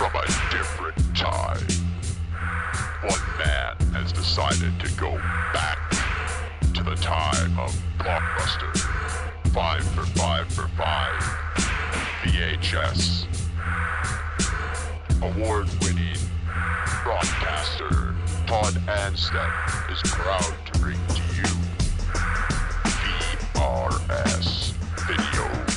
from a different time. One man has decided to go back to the time of Blockbuster. Five for five for five. VHS. Award winning broadcaster Todd Anstead is proud to bring to you VRS Video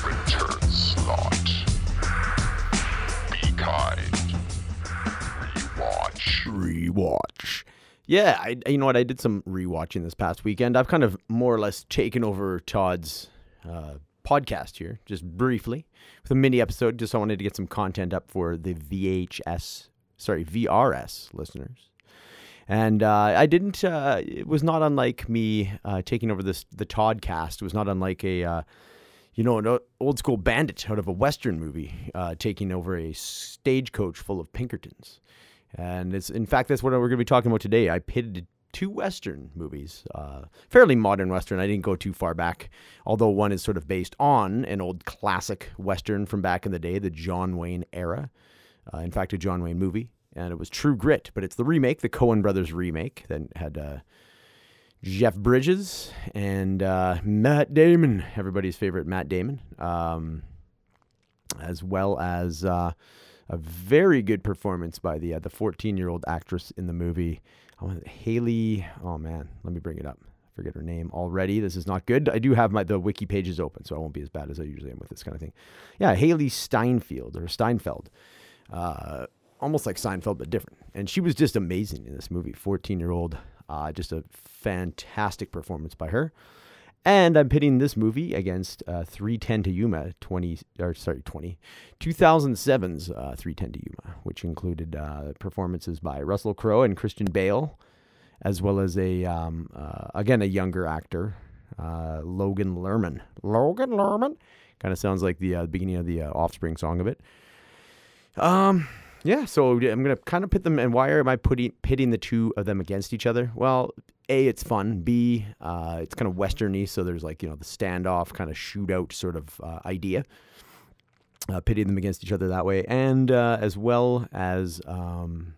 Rewatch. Yeah, I you know what I did some rewatching this past weekend. I've kind of more or less taken over Todd's uh, podcast here, just briefly, with a mini episode. Just I wanted to get some content up for the VHS, sorry VRS listeners. And uh, I didn't. Uh, it was not unlike me uh, taking over this the Toddcast. It was not unlike a uh, you know, an old school bandit out of a Western movie uh, taking over a stagecoach full of Pinkertons. And it's, in fact, that's what we're going to be talking about today. I pitted two Western movies, uh, fairly modern Western. I didn't go too far back, although one is sort of based on an old classic Western from back in the day, the John Wayne era. Uh, in fact, a John Wayne movie. And it was True Grit, but it's the remake, the Coen Brothers remake that had uh, Jeff Bridges and uh, Matt Damon, everybody's favorite Matt Damon, um, as well as uh, a very good performance by the uh, the 14 year old actress in the movie, want Hailee. Oh man, let me bring it up. I forget her name already. This is not good. I do have my the wiki pages open, so I won't be as bad as I usually am with this kind of thing. Yeah, Hailee Steinfeld or Steinfeld. Uh, almost like Seinfeld, but different. And she was just amazing in this movie. 14 year old, uh, just a fantastic performance by her. And I'm pitting this movie against uh, 310 to Yuma, 20, or sorry, 20, 2007's uh, 310 to Yuma, which included uh, performances by Russell Crowe and Christian Bale, as well as a, um, uh, again, a younger actor, uh, Logan Lerman. Logan Lerman? Kind of sounds like the uh, beginning of the Offspring song of it. Um, yeah, so I'm gonna kind of pit them. And why am I putting pitting the two of them against each other? Well, a, it's fun. B, uh, it's kind of westerny, so there's like you know the standoff kind of shootout sort of uh, idea. Uh, pitting them against each other that way, and uh, as well as um,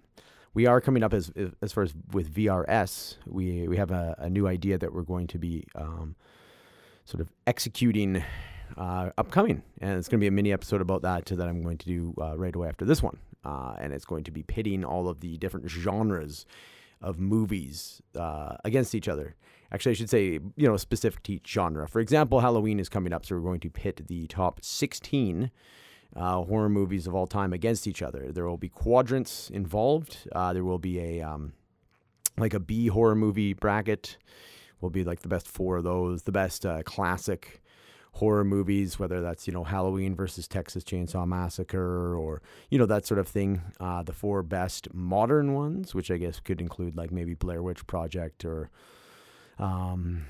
we are coming up as as far as with VRS, we we have a, a new idea that we're going to be um, sort of executing uh, upcoming, and it's going to be a mini episode about that that I'm going to do uh, right away after this one, uh, and it's going to be pitting all of the different genres of movies uh, against each other. Actually, I should say you know specific to each genre. For example, Halloween is coming up, so we're going to pit the top 16 uh, horror movies of all time against each other. There will be quadrants involved. Uh, there will be a um, like a B horror movie bracket. Will be like the best four of those. The best uh, classic horror movies, whether that's you know Halloween versus Texas Chainsaw Massacre or you know that sort of thing. Uh, the four best modern ones, which I guess could include like maybe Blair Witch Project or um,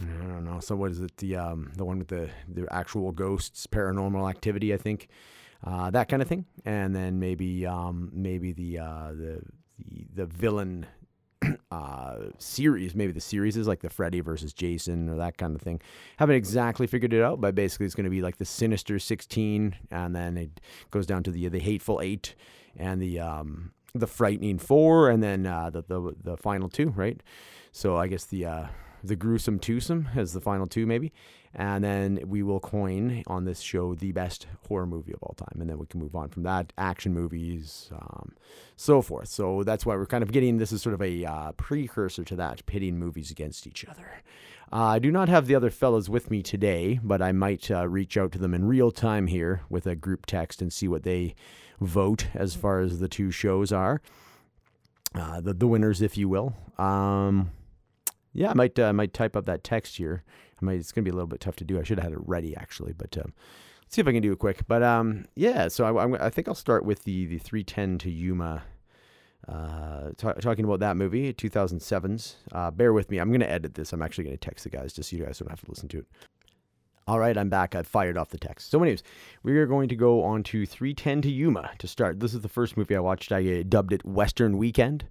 I don't know. So what is it? The um, the one with the the actual ghosts, Paranormal Activity, I think. Uh, that kind of thing, and then maybe um, maybe the uh, the the the villain uh, series. Maybe the series is like the Freddy versus Jason or that kind of thing. Haven't exactly figured it out, but basically it's going to be like the Sinister Sixteen, and then it goes down to the the Hateful Eight and the um, the Frightening Four, and then uh, the, the the final two, right? So I guess the uh, the gruesome twosome as the final two, maybe. And then we will coin on this show the best horror movie of all time. And then we can move on from that, action movies, um, so forth. So that's why we're kind of getting this is sort of a uh, precursor to that, pitting movies against each other. Uh, I do not have the other fellows with me today, but I might uh, reach out to them in real time here with a group text and see what they vote as far as the two shows are. Uh, the, the winners, if you will. Um, yeah, I might uh, might type up that text here. I might, it's gonna be a little bit tough to do. I should have had it ready actually, but um, let's see if I can do it quick. But um, yeah, so I, I'm- I think I'll start with the the 310 to Yuma. Uh, ta- talking about that movie, 2007's. Uh, bear with me. I'm gonna edit this. I'm actually gonna text the guys just so you guys don't have to listen to it. All right, I'm back. I've fired off the text. So, anyways, we are going to go on to 310 to Yuma to start. This is the first movie I watched. I uh, dubbed it Western Weekend.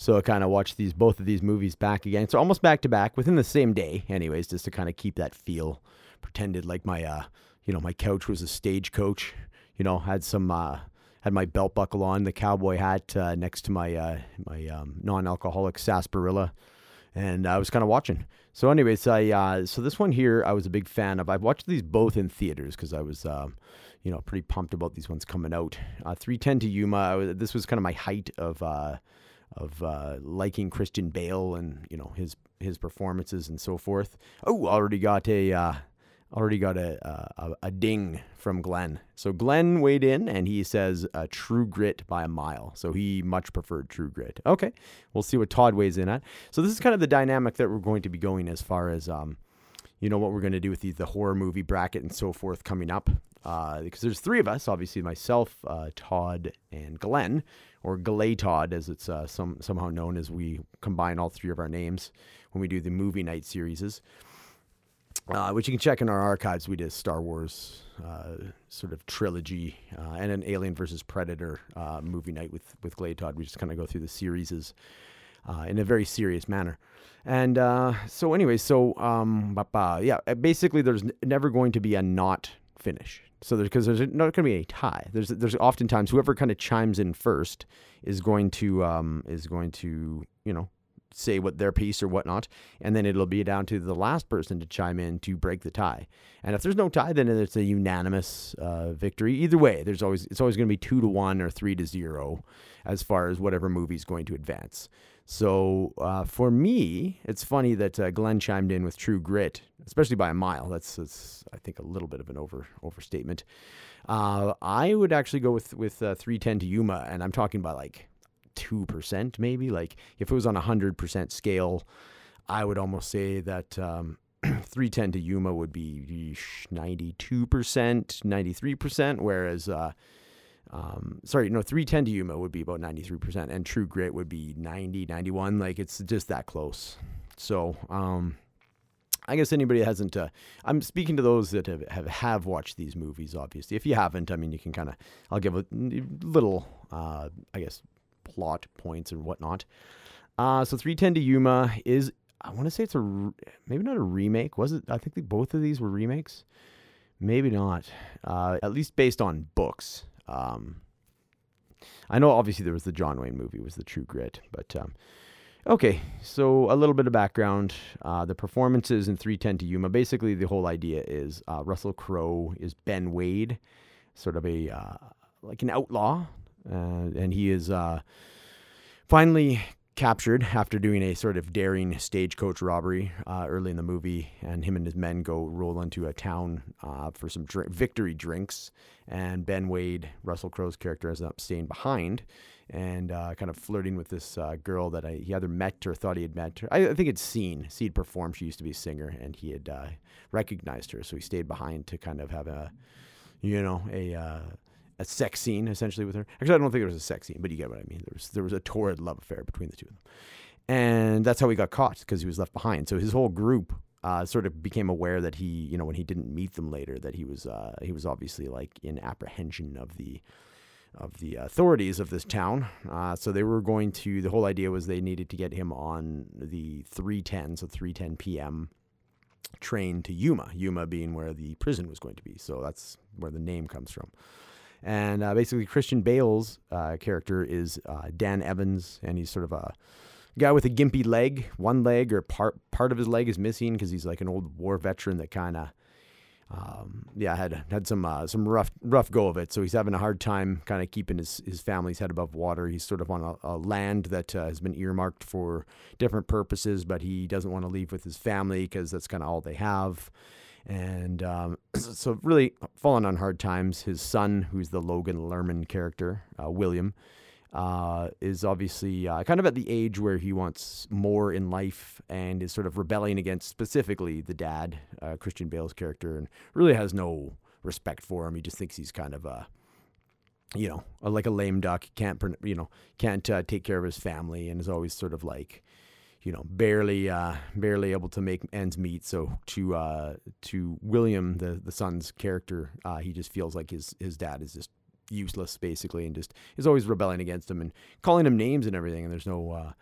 So I kind of watched these both of these movies back again. So almost back to back within the same day, anyways, just to kind of keep that feel. Pretended like my uh, you know, my couch was a stagecoach. You know, had some uh, had my belt buckle on, the cowboy hat uh, next to my uh, my um, non-alcoholic sarsaparilla, and I was kind of watching. So, anyways, I uh, so this one here I was a big fan of. I've watched these both in theaters because I was. Um, you know, pretty pumped about these ones coming out. Uh, 310 to Yuma. Was, this was kind of my height of uh, of uh, liking Christian Bale and you know his his performances and so forth. Oh, already got a uh, already got a, a, a ding from Glenn. So Glenn weighed in and he says uh, True Grit by a mile. So he much preferred True Grit. Okay, we'll see what Todd weighs in at. So this is kind of the dynamic that we're going to be going as far as um, you know what we're going to do with the, the horror movie bracket and so forth coming up. Uh, because there's three of us, obviously myself, uh, Todd, and Glenn, or Galay Todd, as it's uh, some somehow known as we combine all three of our names when we do the movie night series uh, which you can check in our archives. We did a Star Wars uh, sort of trilogy uh, and an Alien versus Predator movie night with with Glade Todd. We just kind of go through the series in a very serious manner. And so, anyway, so um, yeah, basically, there's never going to be a not finish. So there's because there's not going to be a tie. There's there's oftentimes whoever kind of chimes in first is going to um, is going to you know say what their piece or whatnot, and then it'll be down to the last person to chime in to break the tie. And if there's no tie, then it's a unanimous uh, victory. Either way, there's always it's always going to be two to one or three to zero, as far as whatever movie is going to advance. So uh, for me, it's funny that uh, Glenn chimed in with True Grit, especially by a mile. That's, that's I think a little bit of an over overstatement. Uh, I would actually go with with uh, 310 to Yuma, and I'm talking about like 2% maybe. Like if it was on a 100% scale, I would almost say that um, 310 to Yuma would be 92%, 93%, whereas, uh, um, sorry, no, 310 to Yuma would be about 93%, and True Grit would be 90, 91. Like it's just that close. So, um, I guess anybody hasn't. Uh, I'm speaking to those that have, have, have watched these movies. Obviously, if you haven't, I mean, you can kind of. I'll give a little, uh, I guess, plot points and whatnot. Uh, so 310 to Yuma is, I want to say it's a, maybe not a remake. Was it? I think both of these were remakes. Maybe not. Uh, at least based on books. Um, I know obviously there was the John Wayne movie, was the True Grit, but um, okay. So a little bit of background: uh, the performances in 310 to Yuma. Basically, the whole idea is uh, Russell Crowe is Ben Wade, sort of a uh, like an outlaw uh, and he is uh, finally captured after doing a sort of daring stagecoach robbery uh, early in the movie. And him and his men go roll into a town uh, for some drink, victory drinks. And Ben Wade, Russell Crowe's character, ends up staying behind and uh, kind of flirting with this uh, girl that I, he either met or thought he had met. I, I think it's seen. Seed performed. She used to be a singer, and he had uh, recognized her, so he stayed behind to kind of have a, you know, a uh, a sex scene essentially with her. Actually, I don't think there was a sex scene, but you get what I mean. There was there was a torrid love affair between the two of them, and that's how he got caught because he was left behind. So his whole group uh, sort of became aware that he, you know, when he didn't meet them later, that he was uh, he was obviously like in apprehension of the of the authorities of this town. Uh, so they were going to. The whole idea was they needed to get him on the 310, so 310 p.m. train to Yuma. Yuma being where the prison was going to be. So that's where the name comes from. And uh, basically, Christian Bale's uh, character is uh, Dan Evans, and he's sort of a guy with a gimpy leg. One leg or part part of his leg is missing because he's like an old war veteran that kind of, um, yeah, had had some uh, some rough rough go of it. So he's having a hard time kind of keeping his his family's head above water. He's sort of on a, a land that uh, has been earmarked for different purposes, but he doesn't want to leave with his family because that's kind of all they have and um, so really fallen on hard times. His son, who's the Logan Lerman character, uh, William, uh, is obviously uh, kind of at the age where he wants more in life and is sort of rebelling against specifically the dad, uh, Christian Bale's character, and really has no respect for him. He just thinks he's kind of a you know, like a lame duck, can't you know, can't uh, take care of his family, and is always sort of like you know, barely uh, barely able to make ends meet. So to uh, to William, the the son's character, uh, he just feels like his his dad is just useless basically, and just is always rebelling against him and calling him names and everything. And there's no, uh,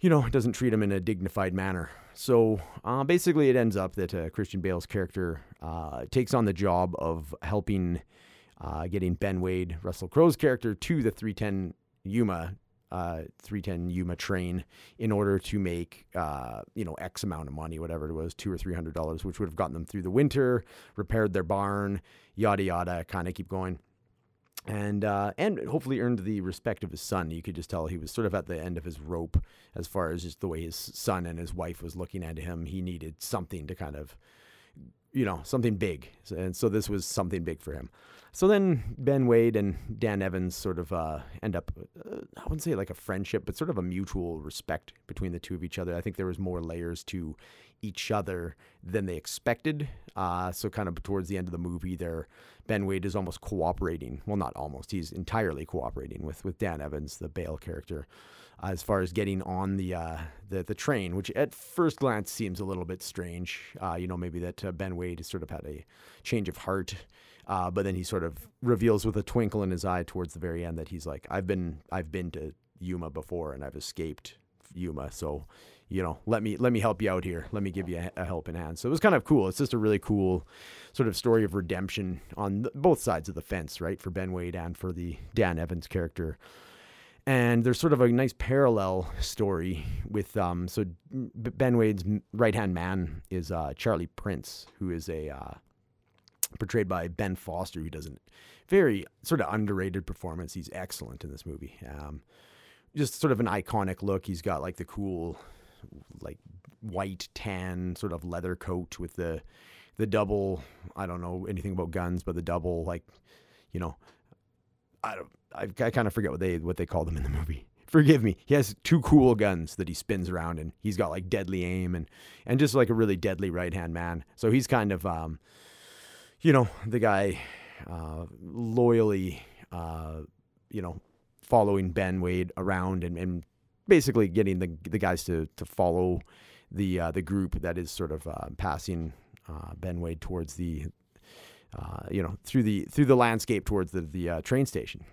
you know, doesn't treat him in a dignified manner. So uh, basically, it ends up that uh, Christian Bale's character takes on the job of helping getting Ben Wade, Russell Crowe's character, to the 310 Yuma uh, 310 Yuma train in order to make, uh, you know, X amount of money, whatever it was, two or three hundred dollars, which would have gotten them through the winter, repaired their barn, yada yada, kind of keep going. And uh, and hopefully earned the respect of his son. You could just tell he was sort of at the end of his rope as far as just the way his son and his wife was looking at him. He needed something to kind of, you know, something big, and so this was something big for him. So then Ben Wade and Dan Evans sort of uh, end up, uh, I wouldn't say like a friendship, but sort of a mutual respect between the two of each other. I think there was more layers to each other than they expected. Uh, so kind of towards the end of the movie, there Ben Wade is almost cooperating. Well, not almost. He's entirely cooperating with with Dan Evans, the Bale character, uh, as far as getting on the uh, the the train, which at first glance seems a little bit strange. Uh, you know, maybe that uh, Ben Wade sort of had a change of heart but then he sort of reveals with a twinkle in his eye towards the very end that he's like, I've been I've been to Yuma before and I've escaped Yuma, so you know, let me let me help you out here. Let me give you a, a helping hand. So it was kind of cool. It's just a really cool sort of story of redemption on both sides of the fence, right? For Ben Wade and for the Dan Evans character. And there's sort of a nice parallel story with um. So Ben Wade's right hand man is uh, Charlie Prince, who is a uh, portrayed by Ben Foster, who does a very sort of underrated performance. He's excellent in this movie. Um, just sort of an iconic look. He's got like the cool, like white tan sort of leather coat with the the double. I don't know anything about guns, but the double like, you know, I don't. I, I kind of forget what they what they call them in the movie. Forgive me. He has two cool guns that he spins around, and he's got like deadly aim and and just like a really deadly right hand man. So he's kind of um, you know, the guy uh, loyally, uh, you know, following Ben Wade around and, and basically getting the the guys to to follow the uh, the group that is sort of uh, passing uh, Ben Wade towards the uh, you know through the through the landscape towards the the train station.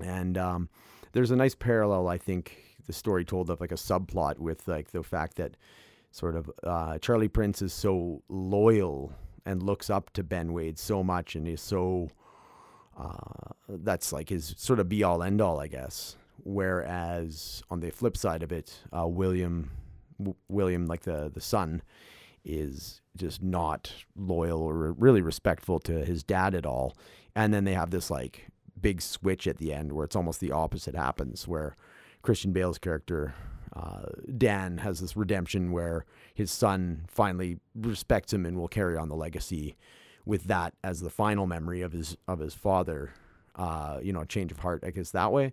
And um, there's a nice parallel, I think, the story told of like a subplot with like the fact that sort of Charlie Prince is so loyal and looks up to Ben Wade so much and is so uh, that's like his sort of be all end all, I guess. Whereas on the flip side of it, uh, William, w- William, like the the son, is just not loyal or really respectful to his dad at all. And then they have this like big switch at the end where it's almost the opposite happens, where Christian Bale's character uh, Dan has this redemption where his son finally respects him and will carry on the legacy with that as the final memory of his of his father. Uh, you know, a change of heart, I guess that way.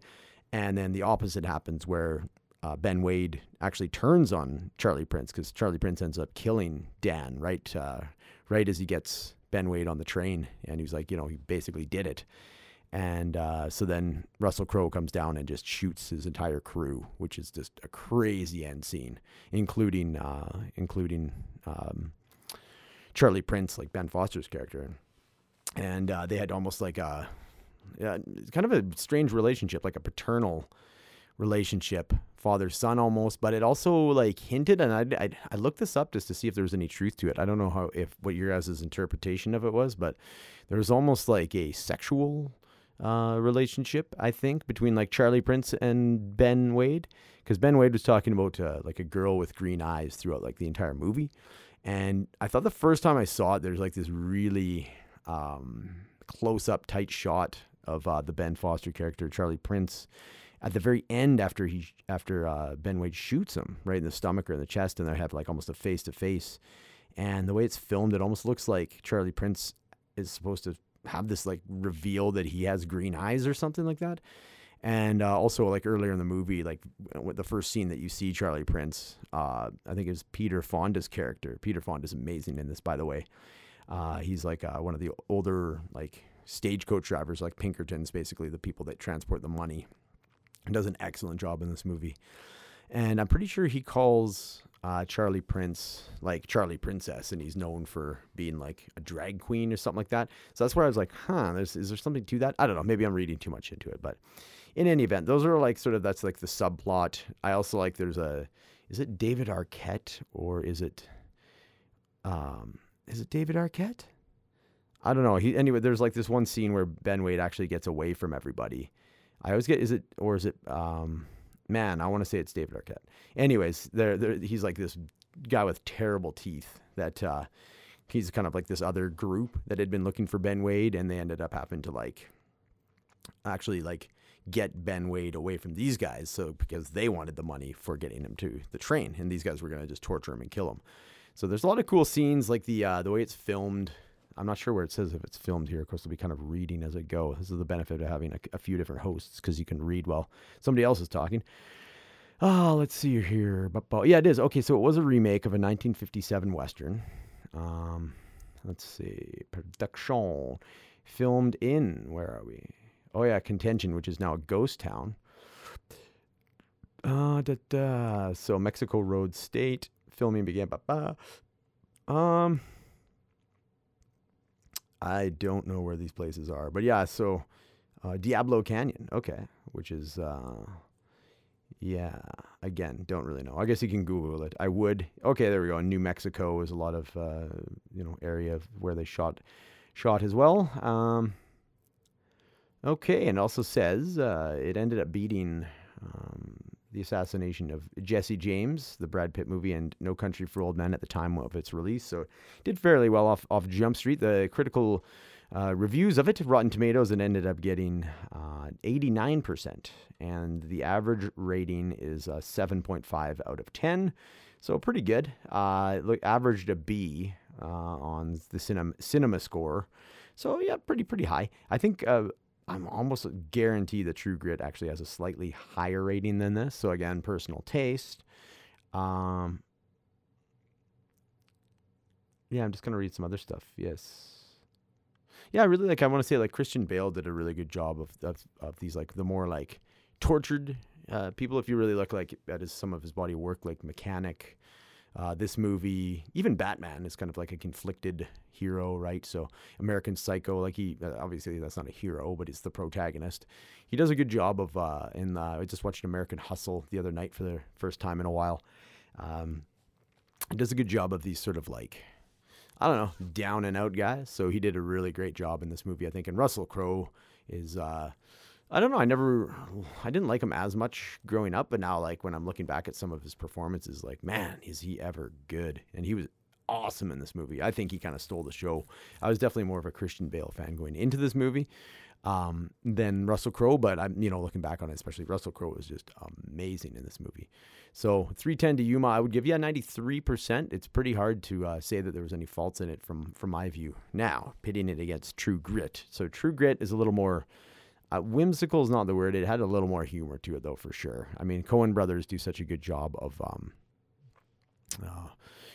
And then the opposite happens where uh, Ben Wade actually turns on Charlie Prince because Charlie Prince ends up killing Dan right uh, right as he gets Ben Wade on the train, and he's like, you know, he basically did it. And uh, so then Russell Crowe comes down and just shoots his entire crew, which is just a crazy end scene, including uh, including um, Charlie Prince, like Ben Foster's character. And uh, they had almost like a kind of a strange relationship, like a paternal relationship, father son almost. But it also like hinted, and I, I I looked this up just to see if there was any truth to it. I don't know how if what your guys' interpretation of it was, but there was almost like a sexual uh, relationship, I think, between like Charlie Prince and Ben Wade. Because Ben Wade was talking about uh, like a girl with green eyes throughout like the entire movie. And I thought the first time I saw it, there's like this really um, close up, tight shot of uh, the Ben Foster character, Charlie Prince, at the very end after he after uh, Ben Wade shoots him right in the stomach or in the chest, and they have like almost a face to face. And the way it's filmed, it almost looks like Charlie Prince is supposed to have this like reveal that he has green eyes or something like that. And uh, also, like earlier in the movie, like the first scene that you see Charlie Prince, uh, I think it was Peter Fonda's character. Peter Fonda's amazing in this, by the way. Uh, he's like uh, one of the older like stagecoach drivers, like Pinkertons, basically the people that transport the money. Does an excellent job in this movie. And I'm pretty sure he calls uh, Charlie Prince, like Charlie Princess, and he's known for being like a drag queen or something like that. So that's where I was like, huh, is there something to that? I don't know. Maybe I'm reading too much into it, but in any event, those are like sort of that's like the subplot. I also like there's a, is it David Arquette or is it, um, is it David Arquette? I don't know. He anyway. There's like this one scene where Ben Wade actually gets away from everybody. I always get is it or is it um man? I want to say it's David Arquette. Anyways, there there he's like this guy with terrible teeth that uh he's kind of like this other group that had been looking for Ben Wade and they ended up having to like actually like get Ben Wade away from these guys so because they wanted the money for getting him to the train and these guys were to just torture him and kill him. So there's a lot of cool scenes like the uh, the way it's filmed. I'm not sure where it says if it's filmed here. Of course, I'll be kind of reading as I go. This is the benefit of having a, a few different hosts because you can read while somebody else is talking. Oh, let's see here. Yeah, it is. Okay, so it was a remake of a 1957 Western. Um, let's see. Production. Filmed in, where are we? Oh, yeah, Contention, which is now a ghost town. Uh, da, da. So Mexico Road State. Filming began. Um, I don't know where these places are, but yeah. So uh, Diablo Canyon, okay, which is uh, yeah. Again, don't really know. I guess you can Google it. I would. Okay, there we go. New Mexico is a lot of uh, you know area where they shot shot as well. Um, okay, and also says uh, it ended up beating um, the assassination of Jesse James, the Brad Pitt movie, and No Country for Old Men at the time of its release. So it did fairly well off off Jump Street. The critical uh, reviews of it, Rotten Tomatoes, and ended up getting uh, 89%, and the average rating is uh, 7.5 out of 10. So pretty good. Uh, look, averaged a B uh, on the cinema cinema score. So yeah, pretty pretty high. I think I'm almost guarantee the True Grit actually has a slightly higher rating than this. So again, personal taste. Um, yeah, I'm just gonna read some other stuff. Yes. Yeah, I really like. I want to say like Christian Bale did a really good job of of, of these like the more like tortured uh, people. If you really look like at his, some of his body work, like Mechanic, uh, this movie, even Batman is kind of like a conflicted hero, right? So American Psycho, like he uh, obviously that's not a hero, but he's the protagonist. He does a good job of. Uh, in uh, I just watched American Hustle the other night for the first time in a while. Um, he does a good job of these sort of like I don't know down and out guys. So he did a really great job in this movie, I think. And Russell Crowe is. Uh, I don't know. I never, I didn't like him as much growing up, but now, like when I'm looking back at some of his performances, like man, is he ever good? And he was awesome in this movie. I think he kind of stole the show. I was definitely more of a Christian Bale fan going into this movie um, than Russell Crowe, but I'm, you know, looking back on it, especially Russell Crowe was just amazing in this movie. So 310 to Yuma, I would give you a 93%. It's pretty hard to uh, say that there was any faults in it from from my view. Now, pitting it against True Grit. So True Grit is a little more uh, whimsical is not the word. It had a little more humor to it, though, for sure. I mean, Coen brothers do such a good job of um, uh,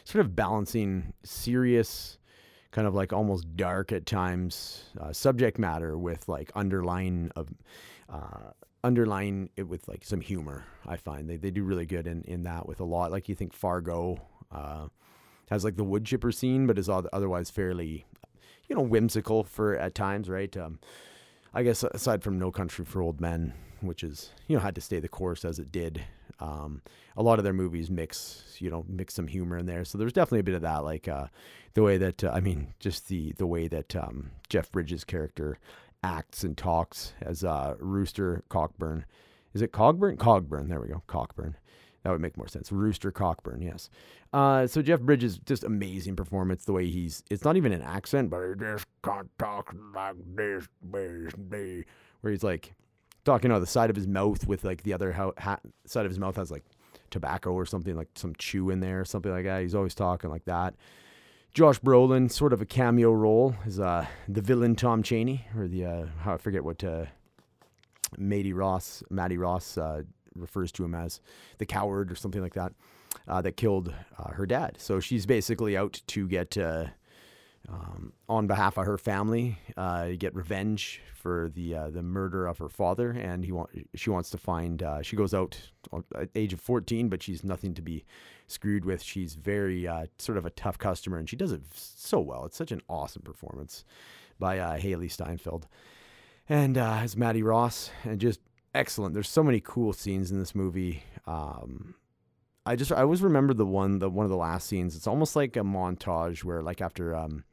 sort of balancing serious, kind of like almost dark at times uh, subject matter with like underlying of uh, underlying it with like some humor. I find they they do really good in in that with a lot. Like you think Fargo uh, has like the wood chipper scene, but is otherwise fairly you know whimsical for at times, right? Um, I guess aside from No Country for Old Men, which is you know had to stay the course as it did. Um, a lot of their movies mix you know mix some humor in there, so there's definitely a bit of that. Like uh, the way that uh, I mean, just the the way that um, Jeff Bridges' character acts and talks as uh, Rooster Cockburn. Is it Cogburn? Cogburn. There we go. Cockburn. That would make more sense. Rooster Cockburn, yes. Uh, so Jeff Bridges, just amazing performance. The way he's, it's not even an accent, but he just can't talk like this, where he's like talking out the side of his mouth with like the other side of his mouth has like tobacco or something, like some chew in there, or something like that. He's always talking like that. Josh Brolin, sort of a cameo role, is uh, the villain Tom Chaney, or the uh, how I forget what uh, Matey Ross, Mattie Ross uh, refers to him as the coward or something like that, uh, that killed uh, her dad. So she's basically out to get, uh, um, on behalf of her family, uh, get revenge for the uh, the murder of her father, and he want she wants to find. Uh, she goes out at age of fourteen, but she's nothing to be screwed with. She's very sort of a tough customer, and she does it so well. It's such an awesome performance by Hailee Steinfeld and uh, as Mattie Ross, and just excellent. There's so many cool scenes in this movie. Um, I just I always remember the one the one of the last scenes. It's almost like a montage where like after um,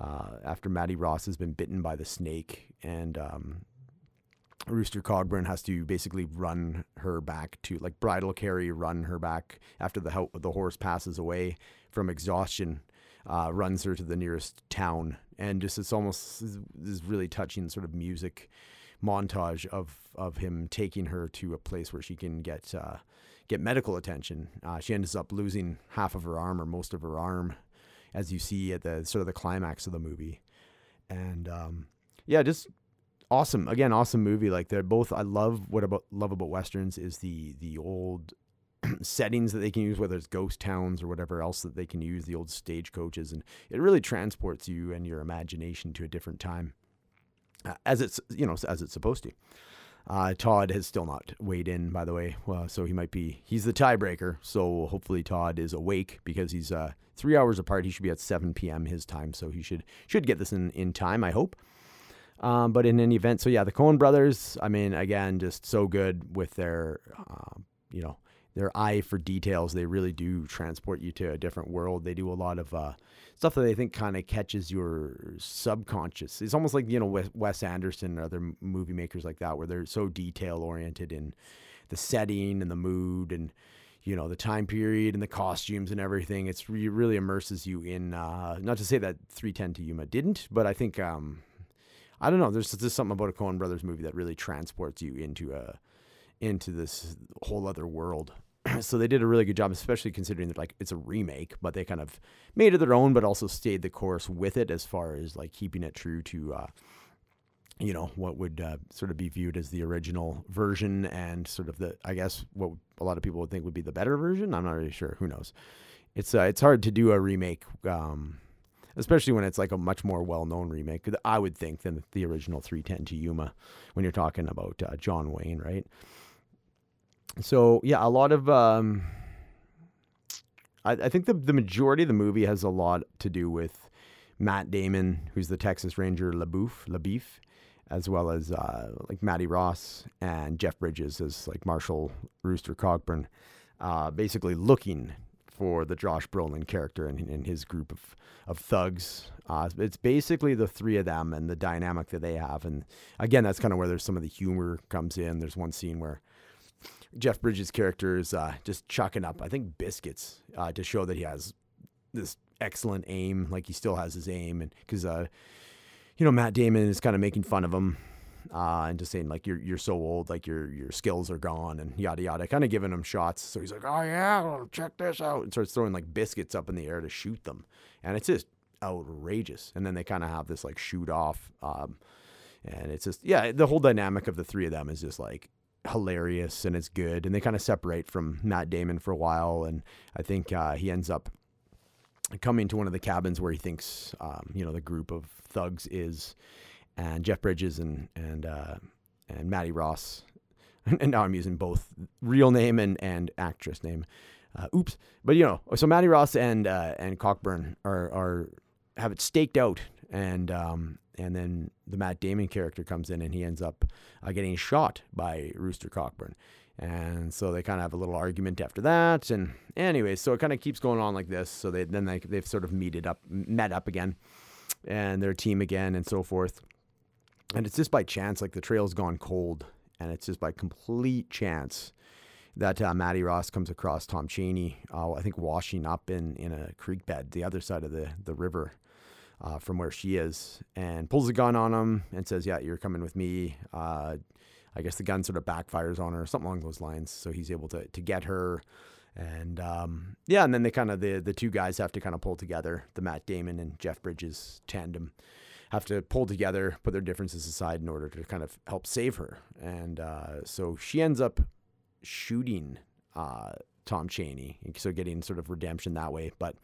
uh, after Mattie Ross has been bitten by the snake, and um, Rooster Cogburn has to basically run her back to like bridal carry, run her back after the ho- the horse passes away from exhaustion. Uh, runs her to the nearest town, and just it's almost this really touching sort of music montage of of him taking her to a place where she can get uh, get medical attention. Uh, she ends up losing half of her arm or most of her arm, as you see at the sort of the climax of the movie, and um, yeah, just awesome. Again, awesome movie. Like they're both. I love what about love about westerns is the the old settings that they can use, whether it's ghost towns or whatever else that they can use, the old stagecoaches, and it really transports you and your imagination to a different time, as it's you know as it's supposed to. Uh, Todd has still not weighed in, by the way, well, so he might be he's the tiebreaker. So hopefully Todd is awake because he's uh, three hours apart. He should be at 7 p.m. his time, so he should should get this in in time. I hope. Um, but in any event, so yeah, the Coen brothers, I mean, again, just so good with their, uh, you know, their eye for details. They really do transport you to a different world. They do a lot of uh, stuff that I think kind of catches your subconscious. It's almost like you know Wes Anderson and other movie makers like that, where they're so detail oriented in the setting and the mood and you know the time period and the costumes and everything. It's re- really immerses you in. Uh, not to say that 310 to Yuma didn't, but I think um, I don't know. There's just something about a Coen Brothers movie that really transports you into a into this whole other world. so they did a really good job, especially considering that like it's a remake, but they kind of made it their own, but also stayed the course with it as far as like keeping it true to, uh, you know, what would uh, sort of be viewed as the original version and sort of the, I guess, what a lot of people would think would be the better version. I'm not really sure. Who knows? It's uh, it's hard to do a remake, um, especially when it's like a much more well-known remake. I would think than the original 310 to Yuma when you're talking about uh, John Wayne, right? So yeah, a lot of um, I, I think the the majority of the movie has a lot to do with Matt Damon, who's the Texas Ranger LaBoeuf, LaBeef, as well as uh, like Mattie Ross and Jeff Bridges as like Marshall Rooster Cogburn, uh, basically looking for the Josh Brolin character and, and his group of of thugs. Uh, it's basically the three of them and the dynamic that they have, and again, that's kind of where there's some of the humor comes in. There's one scene where Jeff Bridges' character is uh, just chucking up, I think, biscuits uh, to show that he has this excellent aim. Like he still has his aim, and because uh, you know Matt Damon is kind of making fun of him uh, and just saying like you're you're so old, like your your skills are gone, and yada yada, kind of giving him shots. So he's like, oh yeah, check this out, and starts throwing like biscuits up in the air to shoot them, and it's just outrageous. And then they kind of have this like shoot off. Um, and it's just yeah, the whole dynamic of the three of them is just like hilarious and it's good. And they kind of separate from Matt Damon for a while. And I think uh, he ends up coming to one of the cabins where he thinks, um, you know, the group of thugs is. And Jeff Bridges and and uh, and Mattie Ross, and now I'm using both real name and, and actress name. Uh, oops, but you know, so Mattie Ross and uh, and Cockburn are are have it staked out, and um, and then the Matt Damon character comes in and he ends up uh, getting shot by Rooster Cogburn. And so they kind of have a little argument after that. And anyway, so it kind of keeps going on like this. So they then they, they've sort of meted up, met up again, and their team again, and so forth. And it's just by chance, like the trail's gone cold, and it's just by complete chance that uh, Mattie Ross comes across Tom Chaney, uh, I think washing up in, in a creek bed, the other side of the, the river uh, from where she is and pulls a gun on him and says, Yeah, you're coming with me. Uh, I guess the gun sort of backfires on her, something along those lines. So he's able to, to get her. And um, yeah, and then they kind of, the, the two guys have to kind of pull together, the Matt Damon and Jeff Bridges tandem have to pull together, put their differences aside in order to kind of help save her. And uh, so she ends up shooting uh, Tom Chaney, so getting sort of redemption that way. But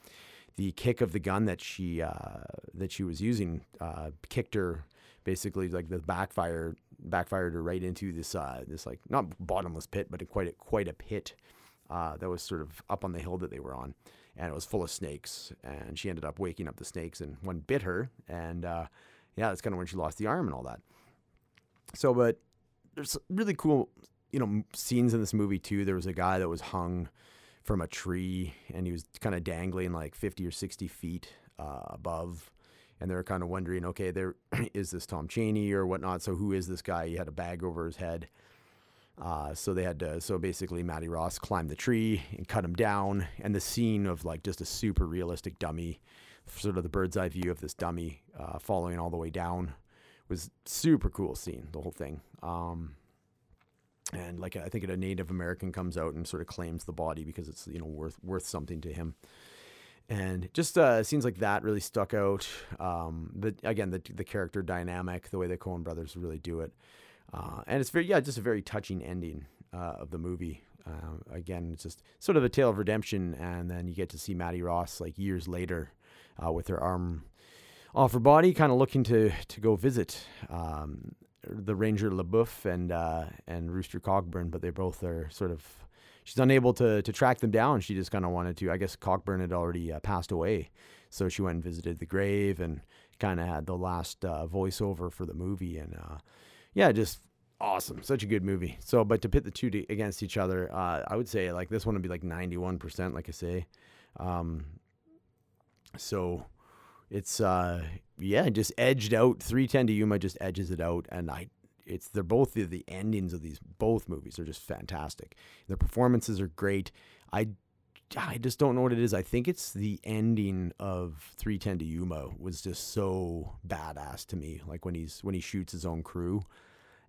the kick of the gun that she uh, that she was using uh, kicked her basically like the backfire backfired her right into this uh, this like not bottomless pit but quite a, quite a pit uh, that was sort of up on the hill that they were on. And it was full of snakes. And she ended up waking up the snakes and one bit her. And uh, yeah that's kind of when she lost the arm and all that. So but there's really cool you know scenes in this movie too. There was a guy that was hung from a tree and he was kind of dangling like 50 or 60 feet uh, above and they were kind of wondering, okay, there is this Tom Chaney or whatnot. So who is this guy? He had a bag over his head. Uh, so they had to, so basically Mattie Ross climbed the tree and cut him down. And the scene of like just a super realistic dummy, sort of the bird's eye view of this dummy uh, following all the way down was super cool scene, the whole thing. Um, and like I think a Native American comes out and sort of claims the body because it's you know worth worth something to him and just uh, scenes like that really stuck out. Um, the again the the character dynamic, the way the Coen brothers really do it, uh, and it's very yeah, just a very touching ending uh, of the movie. Uh, again, it's just sort of a tale of redemption, and then you get to see Mattie Ross like years later uh, with her arm off her body, kind of looking to to go visit um, the Ranger LaBoeuf and uh, and Rooster Cogburn, but they both are sort of she's unable to to track them down. She just kind of wanted to. I guess Cogburn had already uh, passed away, so she went and visited the grave and kind of had the last uh, voiceover for the movie. And uh, yeah, just awesome, such a good movie. So, but to pit the two to, against each other, uh, I would say like this one would be like ninety one percent, like I say. Um, so it's uh yeah just edged out 310 to yuma just edges it out and i it's they're both the, the endings of these both movies are just fantastic. Their performances are great. I I just don't know what it is. I think it's the ending of 310 to Yuma was just so badass to me. Like when he's when he shoots his own crew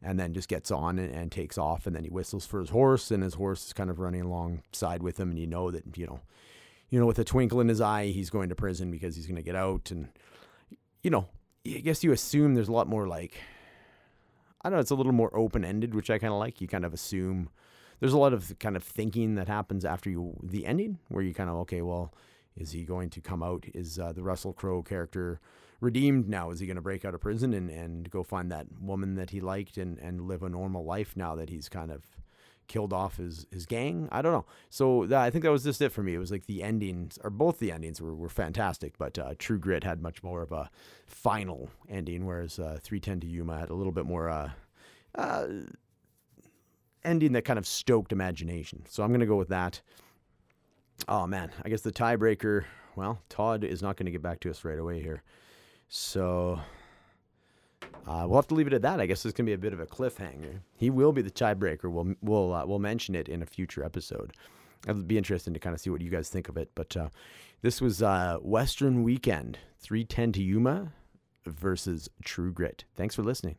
and then just gets on and, and takes off and then he whistles for his horse and his horse is kind of running alongside with him and you know that you know you know with a twinkle in his eye he's going to prison because he's going to get out and you know I guess you assume there's a lot more like I don't know, it's a little more open ended, which I kind of like. You kind of assume there's a lot of kind of thinking that happens after you the ending, where you kind of okay, well, is he going to come out? Is uh, the Russell Crowe character redeemed now? Is he going to break out of prison and, and go find that woman that he liked and, and live a normal life now that he's kind of killed off his, his gang? I don't know. So that, I think that was just it for me. It was like the endings, or both the endings were, were fantastic, but uh, True Grit had much more of a final ending, whereas uh, 310 to Yuma had a little bit more uh, uh, ending that kind of stoked imagination. So I'm going to go with that. Oh, man. I guess the tiebreaker, well, Todd is not going to get back to us right away here. So uh, we'll have to leave it at that. I guess going to be a bit of a cliffhanger. He will be the tiebreaker. We'll we'll uh, we'll mention it in a future episode. It'll be interesting to kind of see what you guys think of it. But uh, this was uh, Western Weekend 310 to Yuma versus True Grit. Thanks for listening.